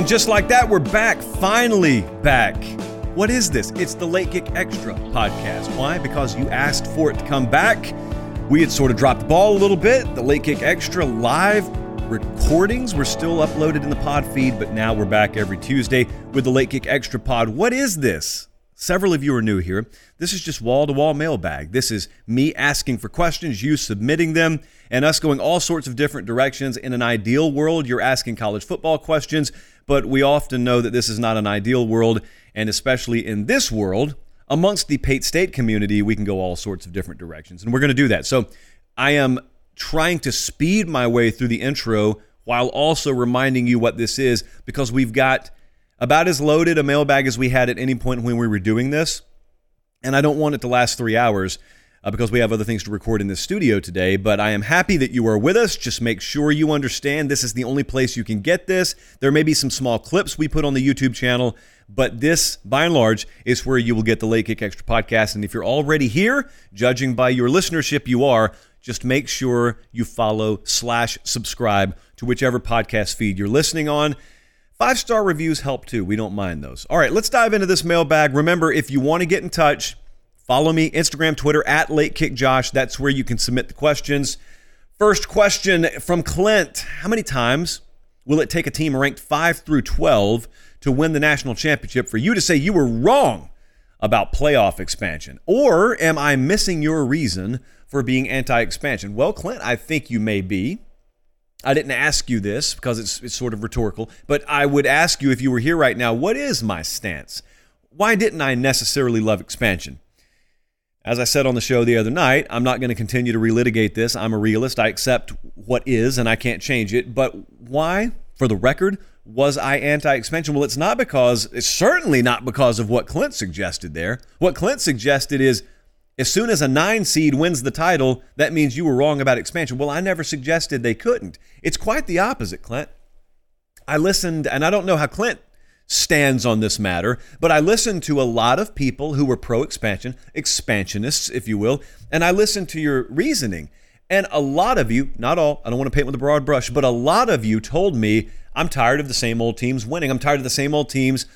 And just like that, we're back, finally back. What is this? It's the Late Kick Extra podcast. Why? Because you asked for it to come back. We had sort of dropped the ball a little bit. The Late Kick Extra live recordings were still uploaded in the pod feed, but now we're back every Tuesday with the Late Kick Extra pod. What is this? Several of you are new here. This is just wall to wall mailbag. This is me asking for questions, you submitting them, and us going all sorts of different directions. In an ideal world, you're asking college football questions, but we often know that this is not an ideal world, and especially in this world, amongst the Pate State community, we can go all sorts of different directions, and we're going to do that. So I am trying to speed my way through the intro while also reminding you what this is because we've got about as loaded a mailbag as we had at any point when we were doing this. And I don't want it to last three hours uh, because we have other things to record in this studio today. But I am happy that you are with us. Just make sure you understand this is the only place you can get this. There may be some small clips we put on the YouTube channel, but this, by and large, is where you will get the Late Kick Extra podcast. And if you're already here, judging by your listenership, you are. Just make sure you follow slash subscribe to whichever podcast feed you're listening on. Five star reviews help too. We don't mind those. All right, let's dive into this mailbag. Remember, if you want to get in touch, follow me Instagram, Twitter at Late Kick Josh. That's where you can submit the questions. First question from Clint How many times will it take a team ranked 5 through 12 to win the national championship for you to say you were wrong about playoff expansion? Or am I missing your reason for being anti expansion? Well, Clint, I think you may be. I didn't ask you this because it's, it's sort of rhetorical, but I would ask you if you were here right now, what is my stance? Why didn't I necessarily love expansion? As I said on the show the other night, I'm not going to continue to relitigate this. I'm a realist. I accept what is and I can't change it. But why, for the record, was I anti expansion? Well, it's not because, it's certainly not because of what Clint suggested there. What Clint suggested is as soon as a nine seed wins the title, that means you were wrong about expansion. Well, I never suggested they couldn't. It's quite the opposite, Clint. I listened, and I don't know how Clint stands on this matter, but I listened to a lot of people who were pro expansion, expansionists, if you will, and I listened to your reasoning. And a lot of you, not all, I don't want to paint with a broad brush, but a lot of you told me, I'm tired of the same old teams winning. I'm tired of the same old teams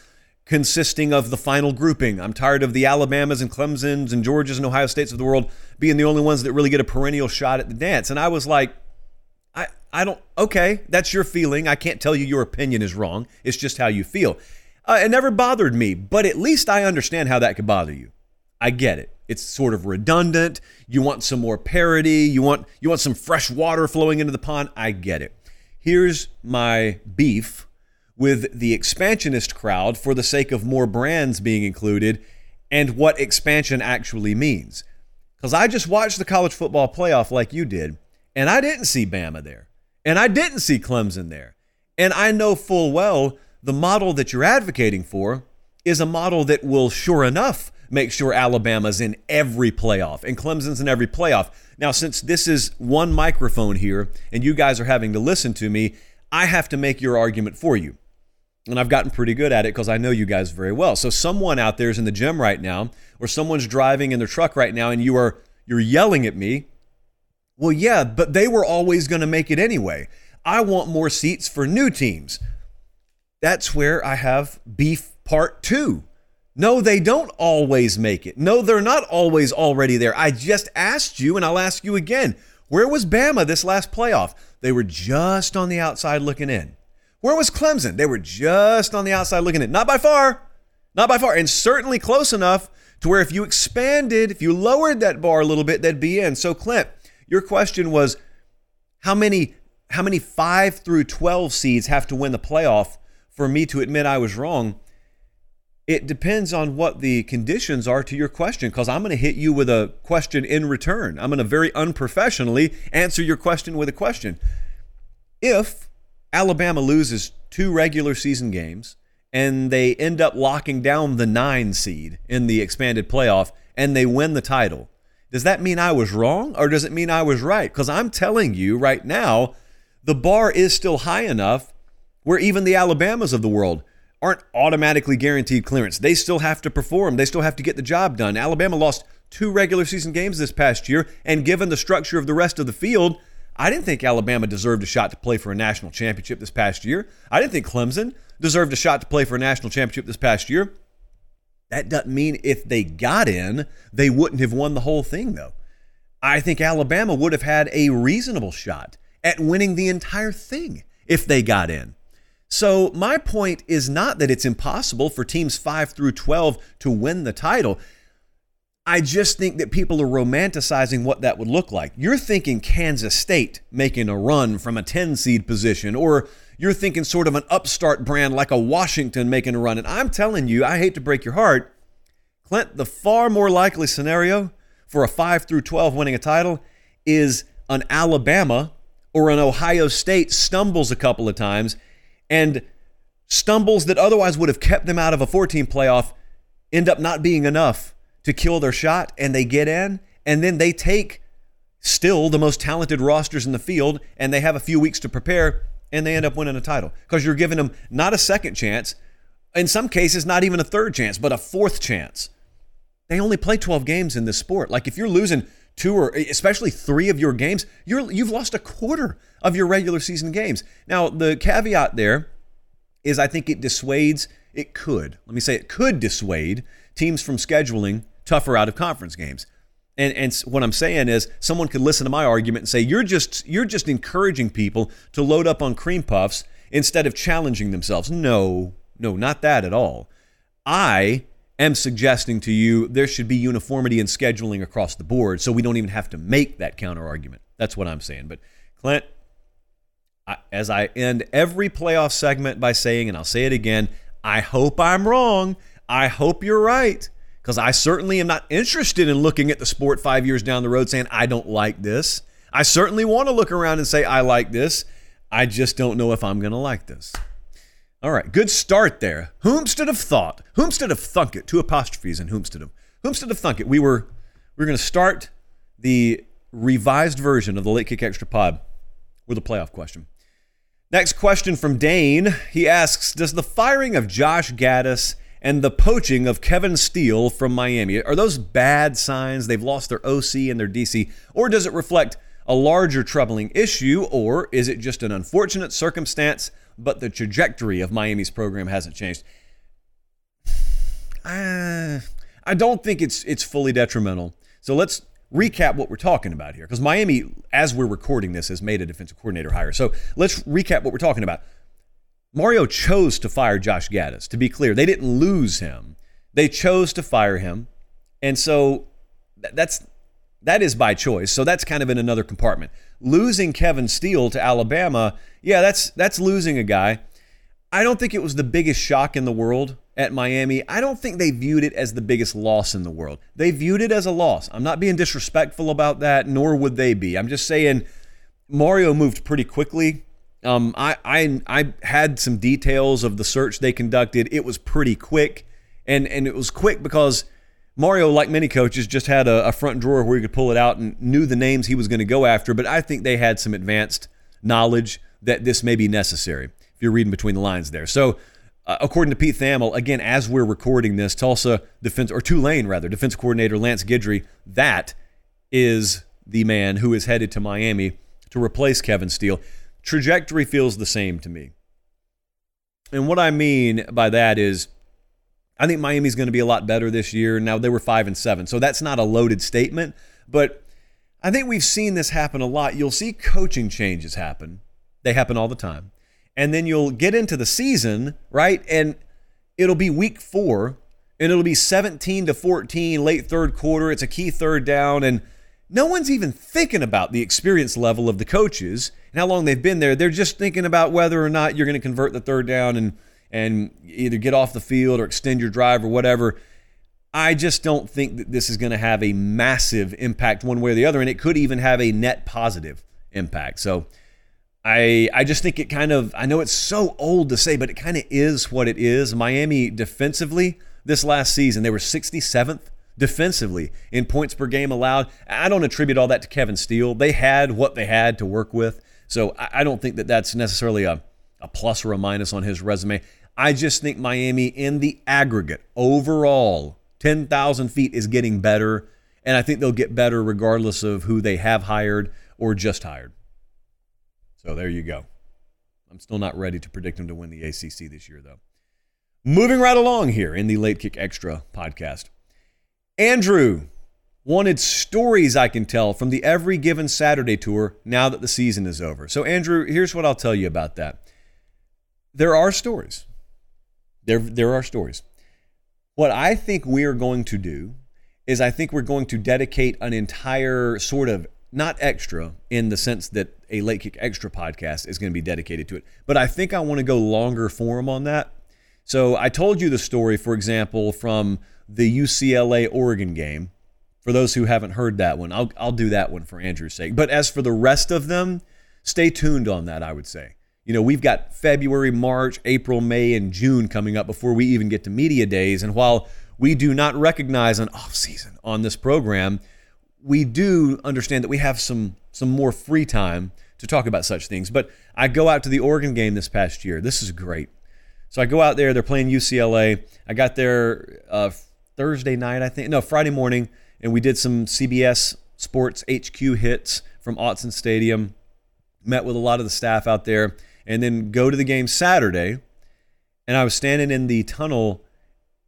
consisting of the final grouping. I'm tired of the Alabamas and Clemsons and Georgias and Ohio States of the world being the only ones that really get a perennial shot at the dance. And I was like, I, don't, okay, that's your feeling. I can't tell you your opinion is wrong. It's just how you feel. Uh, it never bothered me, but at least I understand how that could bother you. I get it. It's sort of redundant. You want some more parity. You want you want some fresh water flowing into the pond. I get it. Here's my beef with the expansionist crowd for the sake of more brands being included and what expansion actually means. Because I just watched the college football playoff like you did, and I didn't see Bama there, and I didn't see Clemson there. And I know full well the model that you're advocating for is a model that will sure enough make sure Alabama's in every playoff and Clemson's in every playoff. Now, since this is one microphone here and you guys are having to listen to me, I have to make your argument for you. And I've gotten pretty good at it because I know you guys very well. So someone out there is in the gym right now, or someone's driving in their truck right now, and you are you're yelling at me. Well, yeah, but they were always going to make it anyway. I want more seats for new teams. That's where I have beef part two. No, they don't always make it. No, they're not always already there. I just asked you, and I'll ask you again. Where was Bama this last playoff? They were just on the outside looking in. Where was Clemson? They were just on the outside looking in. Not by far. Not by far. And certainly close enough to where if you expanded, if you lowered that bar a little bit, they'd be in. So, Clint, your question was how many how many 5 through 12 seeds have to win the playoff for me to admit I was wrong? It depends on what the conditions are to your question because I'm going to hit you with a question in return. I'm going to very unprofessionally answer your question with a question. If Alabama loses two regular season games and they end up locking down the nine seed in the expanded playoff and they win the title. Does that mean I was wrong or does it mean I was right? Because I'm telling you right now, the bar is still high enough where even the Alabamas of the world aren't automatically guaranteed clearance. They still have to perform, they still have to get the job done. Alabama lost two regular season games this past year, and given the structure of the rest of the field, I didn't think Alabama deserved a shot to play for a national championship this past year. I didn't think Clemson deserved a shot to play for a national championship this past year. That doesn't mean if they got in, they wouldn't have won the whole thing, though. I think Alabama would have had a reasonable shot at winning the entire thing if they got in. So, my point is not that it's impossible for teams 5 through 12 to win the title. I just think that people are romanticizing what that would look like. You're thinking Kansas State making a run from a 10 seed position, or you're thinking sort of an upstart brand like a Washington making a run. And I'm telling you, I hate to break your heart, Clint, the far more likely scenario for a 5 through 12 winning a title is an Alabama or an Ohio State stumbles a couple of times and stumbles that otherwise would have kept them out of a 14 playoff end up not being enough to kill their shot and they get in and then they take still the most talented rosters in the field and they have a few weeks to prepare and they end up winning a title. Because you're giving them not a second chance in some cases not even a third chance but a fourth chance. They only play 12 games in this sport. Like if you're losing two or especially three of your games you're you've lost a quarter of your regular season games. Now the caveat there is i think it dissuades it could let me say it could dissuade teams from scheduling tougher out of conference games. And, and what I'm saying is someone could listen to my argument and say you're just you're just encouraging people to load up on cream puffs instead of challenging themselves. No, no, not that at all. I am suggesting to you there should be uniformity in scheduling across the board so we don't even have to make that counter argument. That's what I'm saying. But Clint, I, as I end every playoff segment by saying, and I'll say it again, I hope I'm wrong. I hope you're right because I certainly am not interested in looking at the sport five years down the road saying, I don't like this. I certainly want to look around and say, I like this. I just don't know if I'm going to like this. All right, good start there. Whomstead have thought, whomstead have thunk it, two apostrophes in whomstead have, whomstead have thunk it. We were, we are going to start the revised version of the Late Kick Extra Pod with a playoff question. Next question from Dane. He asks Does the firing of Josh Gattis and the poaching of Kevin Steele from Miami. Are those bad signs? They've lost their OC and their DC, or does it reflect a larger troubling issue, or is it just an unfortunate circumstance, but the trajectory of Miami's program hasn't changed? Uh, I don't think it's it's fully detrimental. So let's recap what we're talking about here, because Miami, as we're recording this, has made a defensive coordinator hire. So let's recap what we're talking about. Mario chose to fire Josh Gattis. To be clear, they didn't lose him. They chose to fire him. And so that's that is by choice. So that's kind of in another compartment. Losing Kevin Steele to Alabama, yeah, that's that's losing a guy. I don't think it was the biggest shock in the world at Miami. I don't think they viewed it as the biggest loss in the world. They viewed it as a loss. I'm not being disrespectful about that, nor would they be. I'm just saying Mario moved pretty quickly um, I, I I had some details of the search they conducted. It was pretty quick, and and it was quick because Mario, like many coaches, just had a, a front drawer where he could pull it out and knew the names he was going to go after. But I think they had some advanced knowledge that this may be necessary. If you're reading between the lines there, so. Uh, according to Pete Thamel, again, as we're recording this, Tulsa defense or Tulane rather, defense coordinator Lance Guidry, that is the man who is headed to Miami to replace Kevin Steele trajectory feels the same to me. And what I mean by that is I think Miami's going to be a lot better this year. Now they were 5 and 7. So that's not a loaded statement, but I think we've seen this happen a lot. You'll see coaching changes happen. They happen all the time. And then you'll get into the season, right? And it'll be week 4 and it'll be 17 to 14 late third quarter. It's a key third down and no one's even thinking about the experience level of the coaches and how long they've been there. They're just thinking about whether or not you're going to convert the third down and and either get off the field or extend your drive or whatever. I just don't think that this is going to have a massive impact one way or the other, and it could even have a net positive impact. So I I just think it kind of I know it's so old to say, but it kind of is what it is. Miami defensively this last season, they were 67th defensively in points per game allowed. I don't attribute all that to Kevin Steele. They had what they had to work with. So I don't think that that's necessarily a, a plus or a minus on his resume. I just think Miami, in the aggregate, overall, 10,000 feet is getting better. And I think they'll get better regardless of who they have hired or just hired. So there you go. I'm still not ready to predict them to win the ACC this year, though. Moving right along here in the Late Kick Extra podcast. Andrew wanted stories I can tell from the Every Given Saturday tour now that the season is over. So, Andrew, here's what I'll tell you about that. There are stories. There, there are stories. What I think we are going to do is I think we're going to dedicate an entire sort of not extra in the sense that a late kick extra podcast is going to be dedicated to it, but I think I want to go longer form on that. So I told you the story, for example, from the UCLA Oregon game. For those who haven't heard that one, I'll, I'll do that one for Andrew's sake. But as for the rest of them, stay tuned on that, I would say. You know, we've got February, March, April, May, and June coming up before we even get to media days. And while we do not recognize an off season on this program, we do understand that we have some some more free time to talk about such things. But I go out to the Oregon game this past year. This is great. So I go out there. They're playing UCLA. I got there uh, Thursday night, I think. No, Friday morning, and we did some CBS Sports HQ hits from Autzen Stadium. Met with a lot of the staff out there, and then go to the game Saturday. And I was standing in the tunnel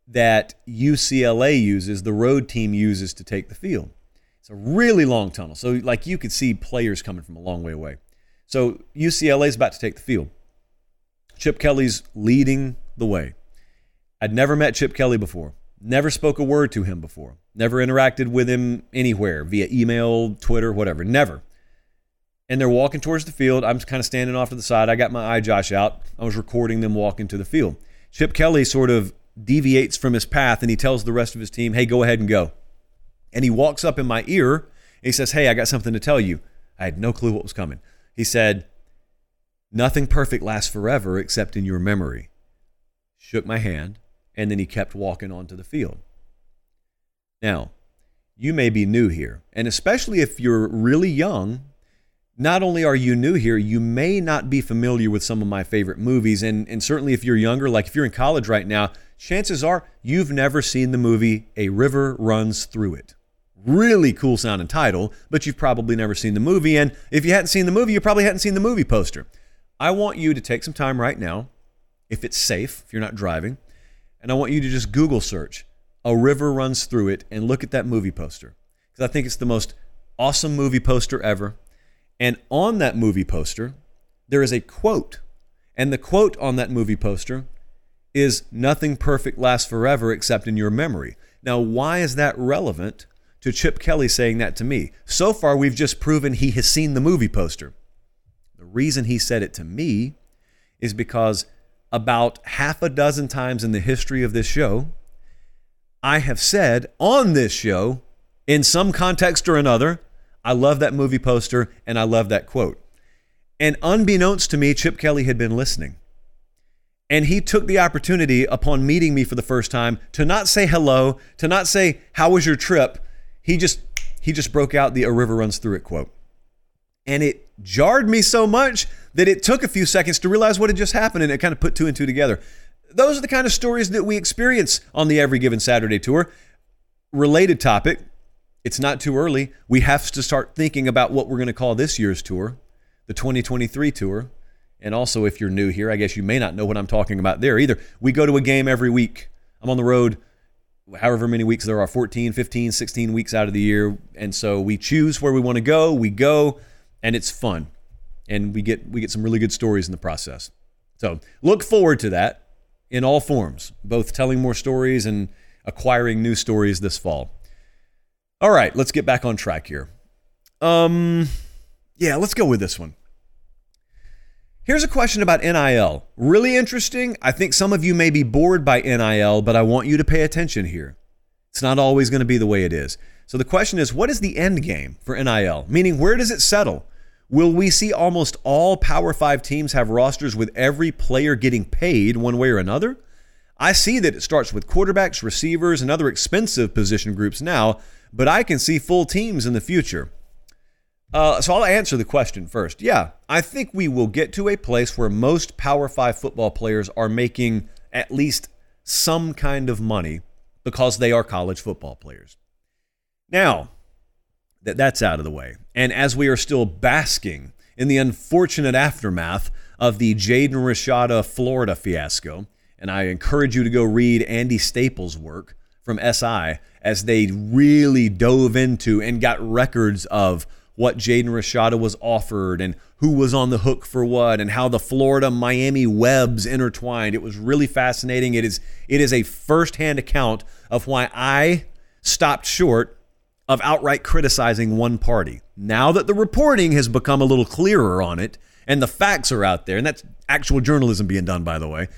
that UCLA uses, the road team uses to take the field. It's a really long tunnel. So, like, you could see players coming from a long way away. So, UCLA is about to take the field. Chip Kelly's leading the way. I'd never met Chip Kelly before, never spoke a word to him before, never interacted with him anywhere via email, Twitter, whatever, never. And they're walking towards the field. I'm kind of standing off to the side. I got my eye Josh out. I was recording them walking to the field. Chip Kelly sort of deviates from his path and he tells the rest of his team, hey, go ahead and go. And he walks up in my ear and he says, hey, I got something to tell you. I had no clue what was coming. He said, nothing perfect lasts forever except in your memory. Shook my hand and then he kept walking onto the field. Now, you may be new here, and especially if you're really young, not only are you new here, you may not be familiar with some of my favorite movies. And, and certainly if you're younger, like if you're in college right now, chances are you've never seen the movie A River Runs Through It. Really cool sounding title, but you've probably never seen the movie. And if you hadn't seen the movie, you probably hadn't seen the movie poster. I want you to take some time right now, if it's safe, if you're not driving, and I want you to just Google search A River Runs Through It and look at that movie poster. Because I think it's the most awesome movie poster ever. And on that movie poster, there is a quote. And the quote on that movie poster is Nothing perfect lasts forever except in your memory. Now, why is that relevant to Chip Kelly saying that to me? So far, we've just proven he has seen the movie poster. The reason he said it to me is because about half a dozen times in the history of this show, I have said on this show, in some context or another, I love that movie poster and I love that quote. And unbeknownst to me, Chip Kelly had been listening. And he took the opportunity upon meeting me for the first time to not say hello, to not say, How was your trip? He just he just broke out the A River Runs Through It quote. And it jarred me so much that it took a few seconds to realize what had just happened and it kind of put two and two together. Those are the kind of stories that we experience on the Every Given Saturday tour. Related topic, it's not too early. We have to start thinking about what we're going to call this year's tour, the 2023 tour. And also, if you're new here, I guess you may not know what I'm talking about there either. We go to a game every week. I'm on the road however many weeks there are 14, 15, 16 weeks out of the year. And so we choose where we want to go, we go, and it's fun. And we get we get some really good stories in the process. So look forward to that in all forms, both telling more stories and acquiring new stories this fall. All right, let's get back on track here. Um yeah, let's go with this one. Here's a question about NIL. Really interesting. I think some of you may be bored by NIL, but I want you to pay attention here. It's not always going to be the way it is. So the question is what is the end game for NIL? Meaning, where does it settle? Will we see almost all Power 5 teams have rosters with every player getting paid one way or another? I see that it starts with quarterbacks, receivers, and other expensive position groups now, but I can see full teams in the future. Uh, so I'll answer the question first. Yeah, I think we will get to a place where most Power Five football players are making at least some kind of money because they are college football players. Now that that's out of the way, and as we are still basking in the unfortunate aftermath of the Jaden Rashada Florida fiasco. And I encourage you to go read Andy Staples' work from SI as they really dove into and got records of what Jaden Rashada was offered and who was on the hook for what and how the Florida Miami webs intertwined. It was really fascinating. It is it is a firsthand account of why I stopped short of outright criticizing one party. Now that the reporting has become a little clearer on it and the facts are out there, and that's actual journalism being done, by the way.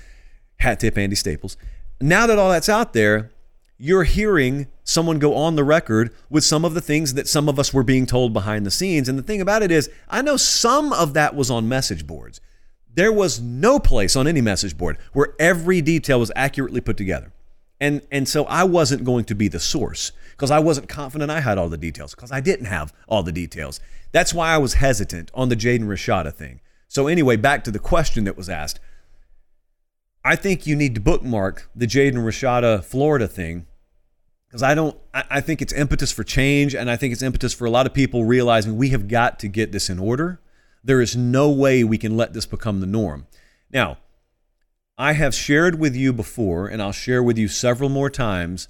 Hat tip Andy Staples. Now that all that's out there, you're hearing someone go on the record with some of the things that some of us were being told behind the scenes. And the thing about it is, I know some of that was on message boards. There was no place on any message board where every detail was accurately put together. And, and so I wasn't going to be the source because I wasn't confident I had all the details because I didn't have all the details. That's why I was hesitant on the Jaden Rashada thing. So, anyway, back to the question that was asked. I think you need to bookmark the Jaden Rashada Florida thing because I don't. I, I think it's impetus for change, and I think it's impetus for a lot of people realizing we have got to get this in order. There is no way we can let this become the norm. Now, I have shared with you before, and I'll share with you several more times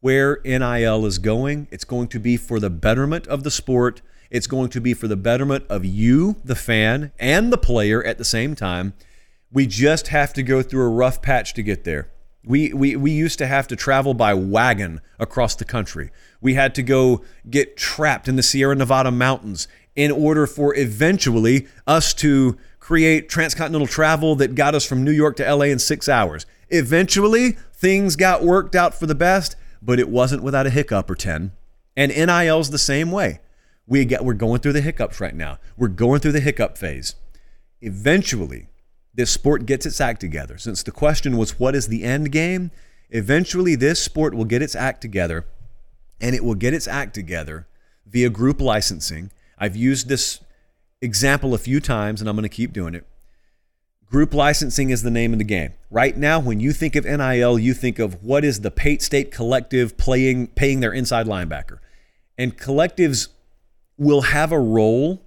where NIL is going. It's going to be for the betterment of the sport. It's going to be for the betterment of you, the fan, and the player at the same time. We just have to go through a rough patch to get there. We, we, we used to have to travel by wagon across the country. We had to go get trapped in the Sierra Nevada mountains in order for eventually us to create transcontinental travel that got us from New York to LA in six hours. Eventually, things got worked out for the best, but it wasn't without a hiccup or 10. And NIL's the same way. We get, we're going through the hiccups right now. We're going through the hiccup phase. Eventually, this sport gets its act together. Since the question was, what is the end game? Eventually, this sport will get its act together, and it will get its act together via group licensing. I've used this example a few times, and I'm going to keep doing it. Group licensing is the name of the game. Right now, when you think of NIL, you think of what is the Pate State collective playing, paying their inside linebacker. And collectives will have a role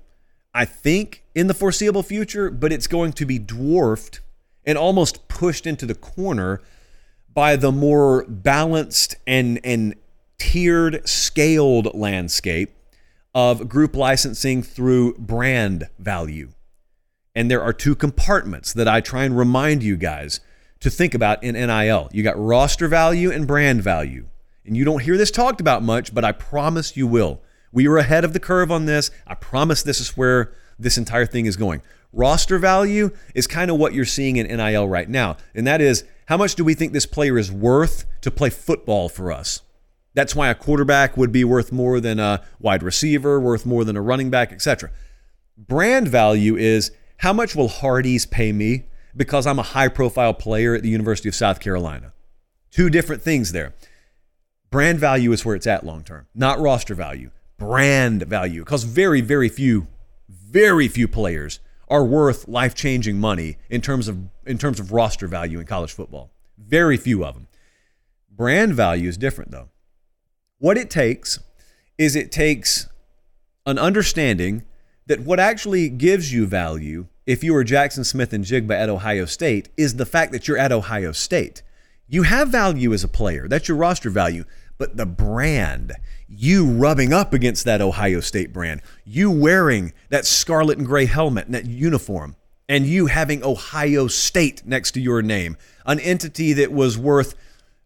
I think, in the foreseeable future, but it's going to be dwarfed and almost pushed into the corner by the more balanced and, and tiered, scaled landscape of group licensing through brand value. And there are two compartments that I try and remind you guys to think about in NIL. You got roster value and brand value. And you don't hear this talked about much, but I promise you will. We are ahead of the curve on this. I promise this is where this entire thing is going. Roster value is kind of what you're seeing in NIL right now. And that is how much do we think this player is worth to play football for us? That's why a quarterback would be worth more than a wide receiver, worth more than a running back, etc. Brand value is how much will Hardee's pay me because I'm a high profile player at the University of South Carolina? Two different things there. Brand value is where it's at long term, not roster value brand value because very, very few, very few players are worth life-changing money in terms of in terms of roster value in college football. Very few of them. Brand value is different though. What it takes is it takes an understanding that what actually gives you value if you were Jackson Smith-Njigba at Ohio State is the fact that you're at Ohio State. You have value as a player. That's your roster value but the brand, you rubbing up against that Ohio State brand, you wearing that scarlet and gray helmet and that uniform, and you having Ohio State next to your name, an entity that was worth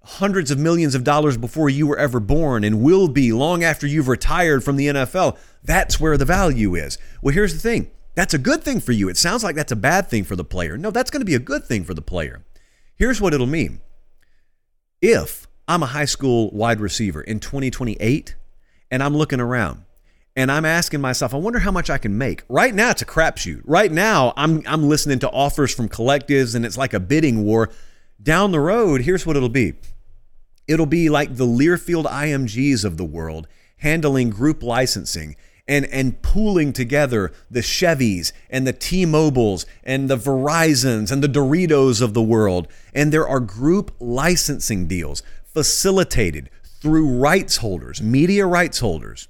hundreds of millions of dollars before you were ever born and will be long after you've retired from the NFL. That's where the value is. Well, here's the thing that's a good thing for you. It sounds like that's a bad thing for the player. No, that's going to be a good thing for the player. Here's what it'll mean. If I'm a high school wide receiver in 2028, and I'm looking around and I'm asking myself, I wonder how much I can make. Right now, it's a crapshoot. Right now, I'm I'm listening to offers from collectives, and it's like a bidding war. Down the road, here's what it'll be. It'll be like the Learfield IMGs of the world handling group licensing and and pooling together the Chevys and the T-Mobiles and the Verizons and the Doritos of the world. And there are group licensing deals facilitated through rights holders, media rights holders.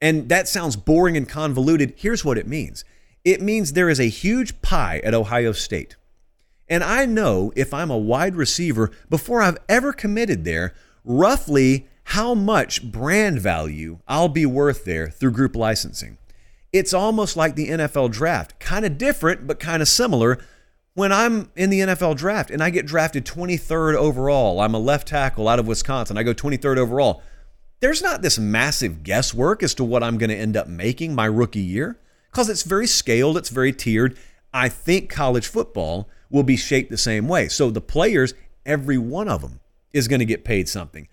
And that sounds boring and convoluted. Here's what it means It means there is a huge pie at Ohio State. And I know if I'm a wide receiver, before I've ever committed there, roughly how much brand value I'll be worth there through group licensing. It's almost like the NFL draft, kind of different, but kind of similar. When I'm in the NFL draft and I get drafted 23rd overall, I'm a left tackle out of Wisconsin, I go 23rd overall. There's not this massive guesswork as to what I'm going to end up making my rookie year because it's very scaled, it's very tiered. I think college football will be shaped the same way. So the players, every one of them, is going to get paid something.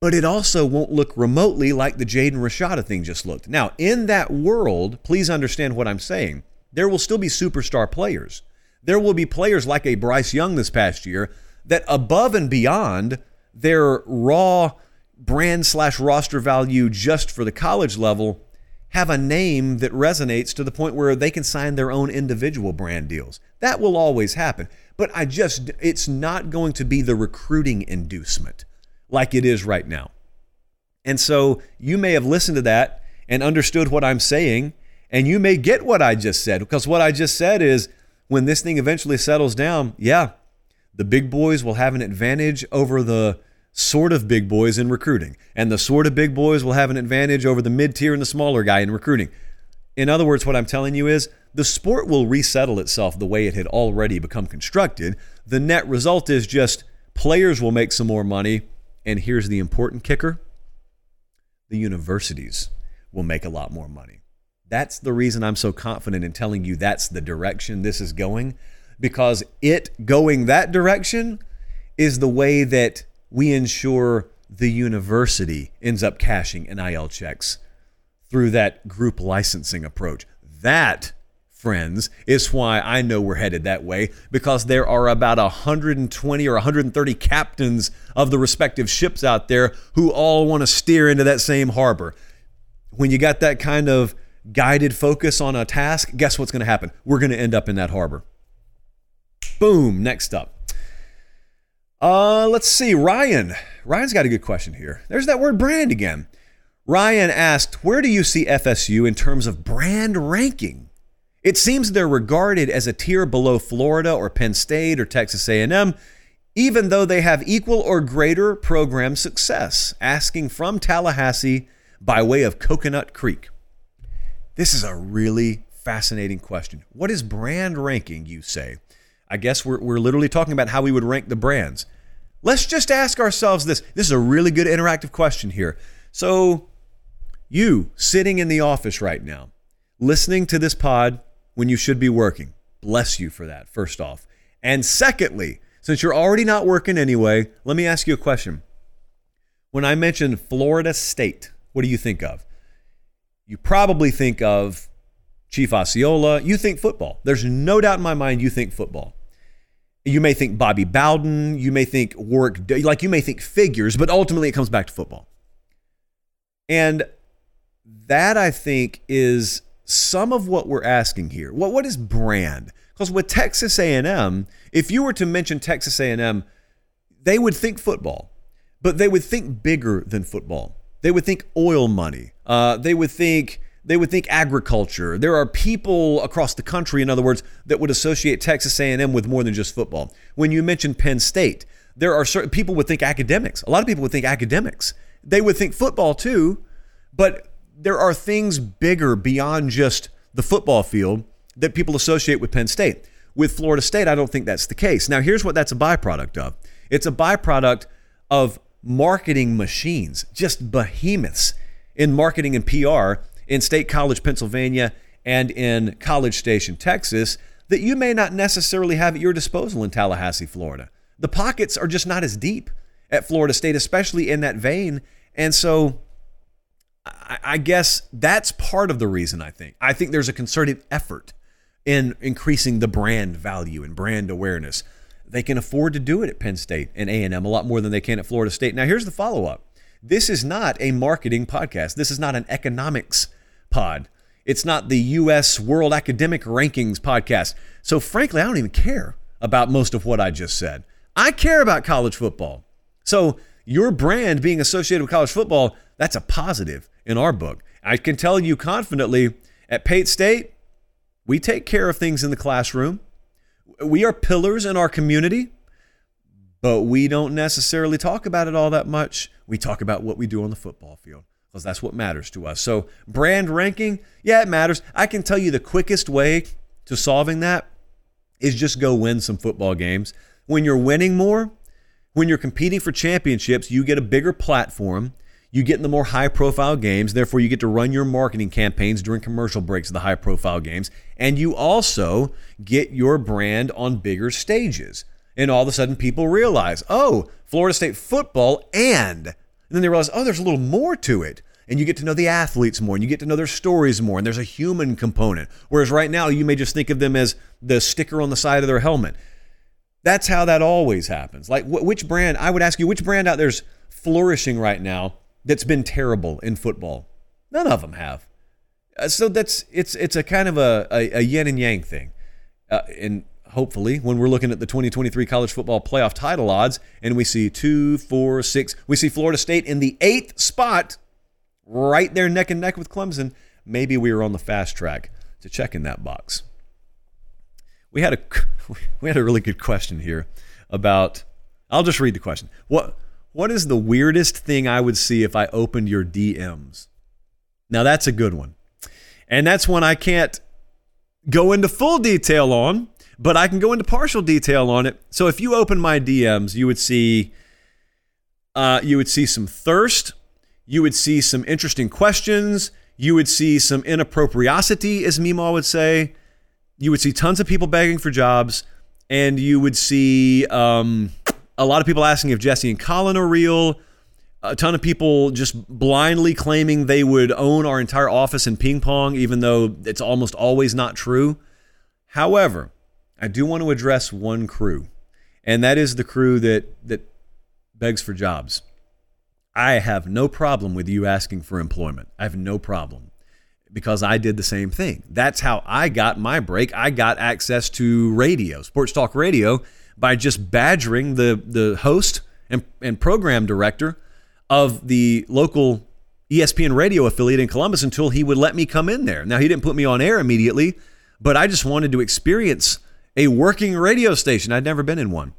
But it also won't look remotely like the Jaden Rashada thing just looked. Now, in that world, please understand what I'm saying. There will still be superstar players. There will be players like a Bryce Young this past year that, above and beyond their raw brand slash roster value just for the college level, have a name that resonates to the point where they can sign their own individual brand deals. That will always happen. But I just, it's not going to be the recruiting inducement like it is right now. And so you may have listened to that and understood what I'm saying, and you may get what I just said, because what I just said is when this thing eventually settles down, yeah, the big boys will have an advantage over the sort of big boys in recruiting. And the sort of big boys will have an advantage over the mid tier and the smaller guy in recruiting. In other words, what I'm telling you is the sport will resettle itself the way it had already become constructed. The net result is just players will make some more money. And here's the important kicker the universities will make a lot more money. That's the reason I'm so confident in telling you that's the direction this is going, because it going that direction is the way that we ensure the university ends up cashing NIL checks through that group licensing approach. That, friends, is why I know we're headed that way because there are about 120 or 130 captains of the respective ships out there who all want to steer into that same harbor. When you got that kind of guided focus on a task, guess what's going to happen? We're going to end up in that harbor. Boom, next up. Uh, let's see. Ryan. Ryan's got a good question here. There's that word brand again. Ryan asked, Where do you see FSU in terms of brand ranking? It seems they're regarded as a tier below Florida or Penn State or Texas A&M, even though they have equal or greater program success. Asking from Tallahassee by way of Coconut Creek. This is a really fascinating question. What is brand ranking, you say? I guess we're, we're literally talking about how we would rank the brands. Let's just ask ourselves this. This is a really good interactive question here. So, you sitting in the office right now, listening to this pod when you should be working, bless you for that, first off. And secondly, since you're already not working anyway, let me ask you a question. When I mentioned Florida State, what do you think of? You probably think of Chief Osceola. You think football. There's no doubt in my mind you think football. You may think Bobby Bowden, you may think work, like you may think figures, but ultimately it comes back to football. And that I think is some of what we're asking here. What what is brand? Because with Texas A&M, if you were to mention Texas A&M, they would think football, but they would think bigger than football. They would think oil money. Uh, they would think they would think agriculture. There are people across the country, in other words, that would associate Texas A&M with more than just football. When you mention Penn State, there are certain people would think academics. A lot of people would think academics. They would think football too, but there are things bigger beyond just the football field that people associate with Penn State. With Florida State, I don't think that's the case. Now, here's what that's a byproduct of. It's a byproduct of marketing machines, just behemoths in marketing and PR in State College, Pennsylvania, and in College Station, Texas, that you may not necessarily have at your disposal in Tallahassee, Florida. The pockets are just not as deep at Florida State, especially in that vein. And so I guess that's part of the reason I think. I think there's a concerted effort in increasing the brand value and brand awareness. They can afford to do it at Penn State and A&M a lot more than they can at Florida State. Now here's the follow-up. This is not a marketing podcast. This is not an economics pod. It's not the US World Academic Rankings podcast. So, frankly, I don't even care about most of what I just said. I care about college football. So, your brand being associated with college football, that's a positive in our book. I can tell you confidently at Pate State, We take care of things in the classroom. We are pillars in our community, but we don't necessarily talk about it all that much. We talk about what we do on the football field because that's what matters to us. So, brand ranking, yeah, it matters. I can tell you the quickest way to solving that is just go win some football games. When you're winning more, when you're competing for championships, you get a bigger platform. You get in the more high profile games. Therefore, you get to run your marketing campaigns during commercial breaks of the high profile games. And you also get your brand on bigger stages. And all of a sudden, people realize, oh, Florida State football, and, and then they realize, oh, there's a little more to it. And you get to know the athletes more, and you get to know their stories more, and there's a human component. Whereas right now, you may just think of them as the sticker on the side of their helmet. That's how that always happens. Like, wh- which brand, I would ask you, which brand out there's flourishing right now that's been terrible in football? None of them have. Uh, so that's, it's, it's a kind of a, a, a yin and yang thing. Uh, and hopefully, when we're looking at the 2023 college football playoff title odds and we see two, four, six, we see Florida State in the eighth spot, right there neck and neck with Clemson, maybe we were on the fast track to check in that box. We had a we had a really good question here about. I'll just read the question. What what is the weirdest thing I would see if I opened your DMs? Now that's a good one, and that's one I can't go into full detail on, but I can go into partial detail on it. So if you open my DMs, you would see. Uh, you would see some thirst. You would see some interesting questions. You would see some inappropriosity, as Mimo would say you would see tons of people begging for jobs, and you would see um, a lot of people asking if Jesse and Colin are real. A ton of people just blindly claiming they would own our entire office in ping pong, even though it's almost always not true. However, I do want to address one crew, and that is the crew that that begs for jobs. I have no problem with you asking for employment. I have no problem because I did the same thing. That's how I got my break. I got access to radio, sports talk radio, by just badgering the the host and, and program director of the local ESPN radio affiliate in Columbus until he would let me come in there. Now he didn't put me on air immediately, but I just wanted to experience a working radio station. I'd never been in one.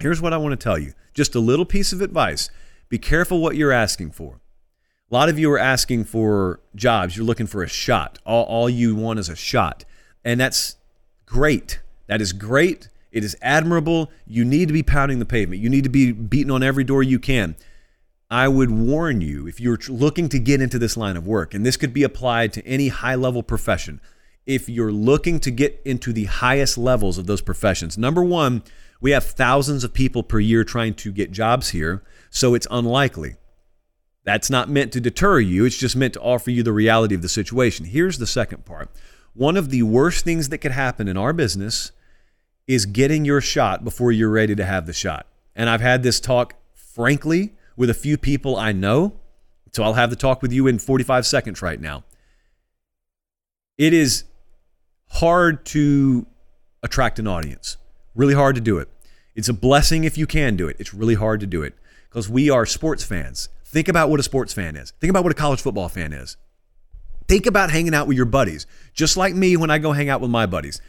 Here's what I want to tell you. Just a little piece of advice. Be careful what you're asking for. A lot of you are asking for jobs. You're looking for a shot. All, all you want is a shot. And that's great. That is great. It is admirable. You need to be pounding the pavement. You need to be beating on every door you can. I would warn you if you're looking to get into this line of work, and this could be applied to any high level profession, if you're looking to get into the highest levels of those professions, number one, we have thousands of people per year trying to get jobs here, so it's unlikely. That's not meant to deter you, it's just meant to offer you the reality of the situation. Here's the second part one of the worst things that could happen in our business is getting your shot before you're ready to have the shot. And I've had this talk, frankly, with a few people I know. So I'll have the talk with you in 45 seconds right now. It is hard to attract an audience, really hard to do it. It's a blessing if you can do it. It's really hard to do it because we are sports fans. Think about what a sports fan is. Think about what a college football fan is. Think about hanging out with your buddies, just like me when I go hang out with my buddies.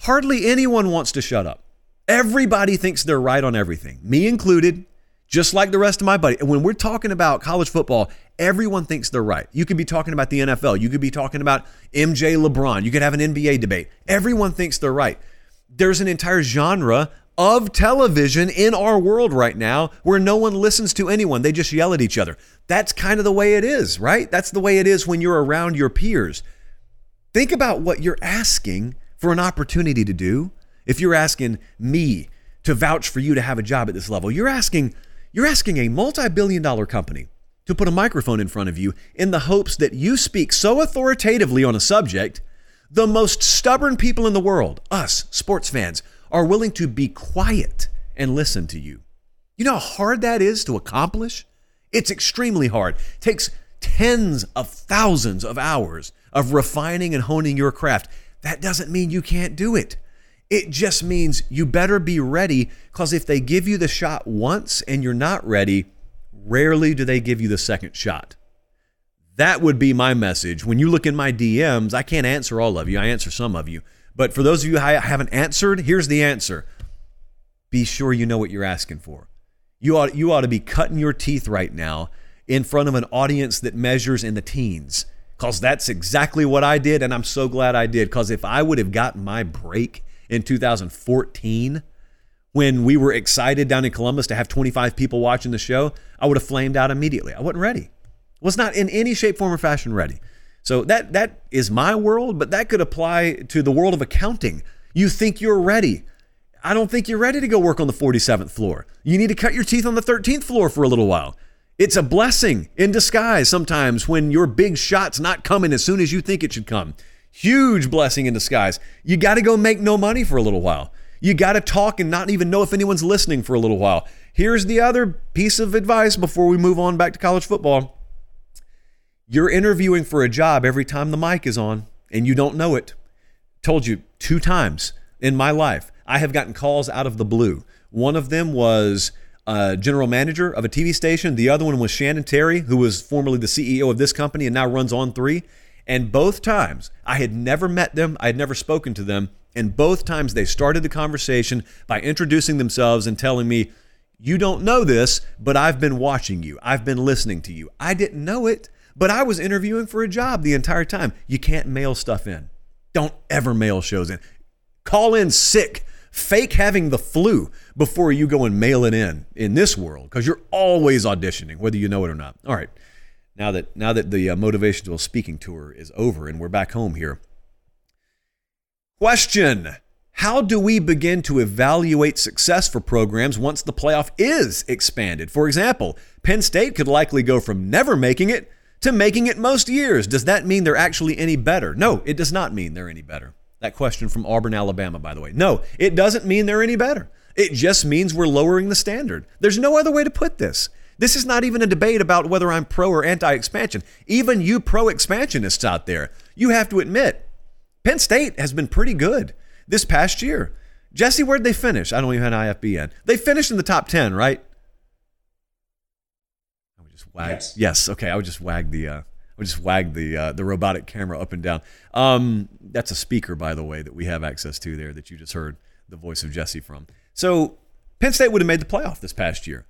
Hardly anyone wants to shut up. Everybody thinks they're right on everything, me included, just like the rest of my. And when we're talking about college football, everyone thinks they're right. You could be talking about the NFL, you could be talking about MJ LeBron, you could have an NBA debate. Everyone thinks they're right. There's an entire genre of television in our world right now where no one listens to anyone. They just yell at each other. That's kind of the way it is, right? That's the way it is when you're around your peers. Think about what you're asking for an opportunity to do. If you're asking me to vouch for you to have a job at this level, you're asking you're asking a multi-billion dollar company to put a microphone in front of you in the hopes that you speak so authoritatively on a subject the most stubborn people in the world, us sports fans, are willing to be quiet and listen to you. You know how hard that is to accomplish? It's extremely hard. It takes tens of thousands of hours of refining and honing your craft. That doesn't mean you can't do it. It just means you better be ready because if they give you the shot once and you're not ready, rarely do they give you the second shot. That would be my message. When you look in my DMs, I can't answer all of you. I answer some of you. But for those of you I haven't answered, here's the answer. Be sure you know what you're asking for. You ought, you ought to be cutting your teeth right now in front of an audience that measures in the teens. Because that's exactly what I did. And I'm so glad I did. Because if I would have gotten my break in 2014, when we were excited down in Columbus to have 25 people watching the show, I would have flamed out immediately. I wasn't ready. Was not in any shape, form, or fashion ready. So that that is my world, but that could apply to the world of accounting. You think you're ready. I don't think you're ready to go work on the 47th floor. You need to cut your teeth on the 13th floor for a little while. It's a blessing in disguise sometimes when your big shot's not coming as soon as you think it should come. Huge blessing in disguise. You got to go make no money for a little while. You got to talk and not even know if anyone's listening for a little while. Here's the other piece of advice before we move on back to college football. You're interviewing for a job every time the mic is on and you don't know it. Told you two times in my life, I have gotten calls out of the blue. One of them was a general manager of a TV station. The other one was Shannon Terry, who was formerly the CEO of this company and now runs On3. And both times, I had never met them, I had never spoken to them. And both times, they started the conversation by introducing themselves and telling me, You don't know this, but I've been watching you. I've been listening to you. I didn't know it. But I was interviewing for a job the entire time. You can't mail stuff in. Don't ever mail shows in. Call in sick, fake having the flu before you go and mail it in in this world because you're always auditioning, whether you know it or not. All right. Now that now that the uh, motivational speaking tour is over and we're back home here. Question how do we begin to evaluate success for programs once the playoff is expanded? For example, Penn State could likely go from never making it to making it most years. Does that mean they're actually any better? No, it does not mean they're any better. That question from Auburn, Alabama, by the way. No, it doesn't mean they're any better. It just means we're lowering the standard. There's no other way to put this. This is not even a debate about whether I'm pro or anti expansion. Even you pro expansionists out there, you have to admit, Penn State has been pretty good this past year. Jesse, where'd they finish? I don't even have an IFBN. They finished in the top 10, right? Wag. Yes. yes. Okay. I would just wag the. Uh, I would just wag the uh, the robotic camera up and down. Um, that's a speaker, by the way, that we have access to there that you just heard the voice of Jesse from. So Penn State would have made the playoff this past year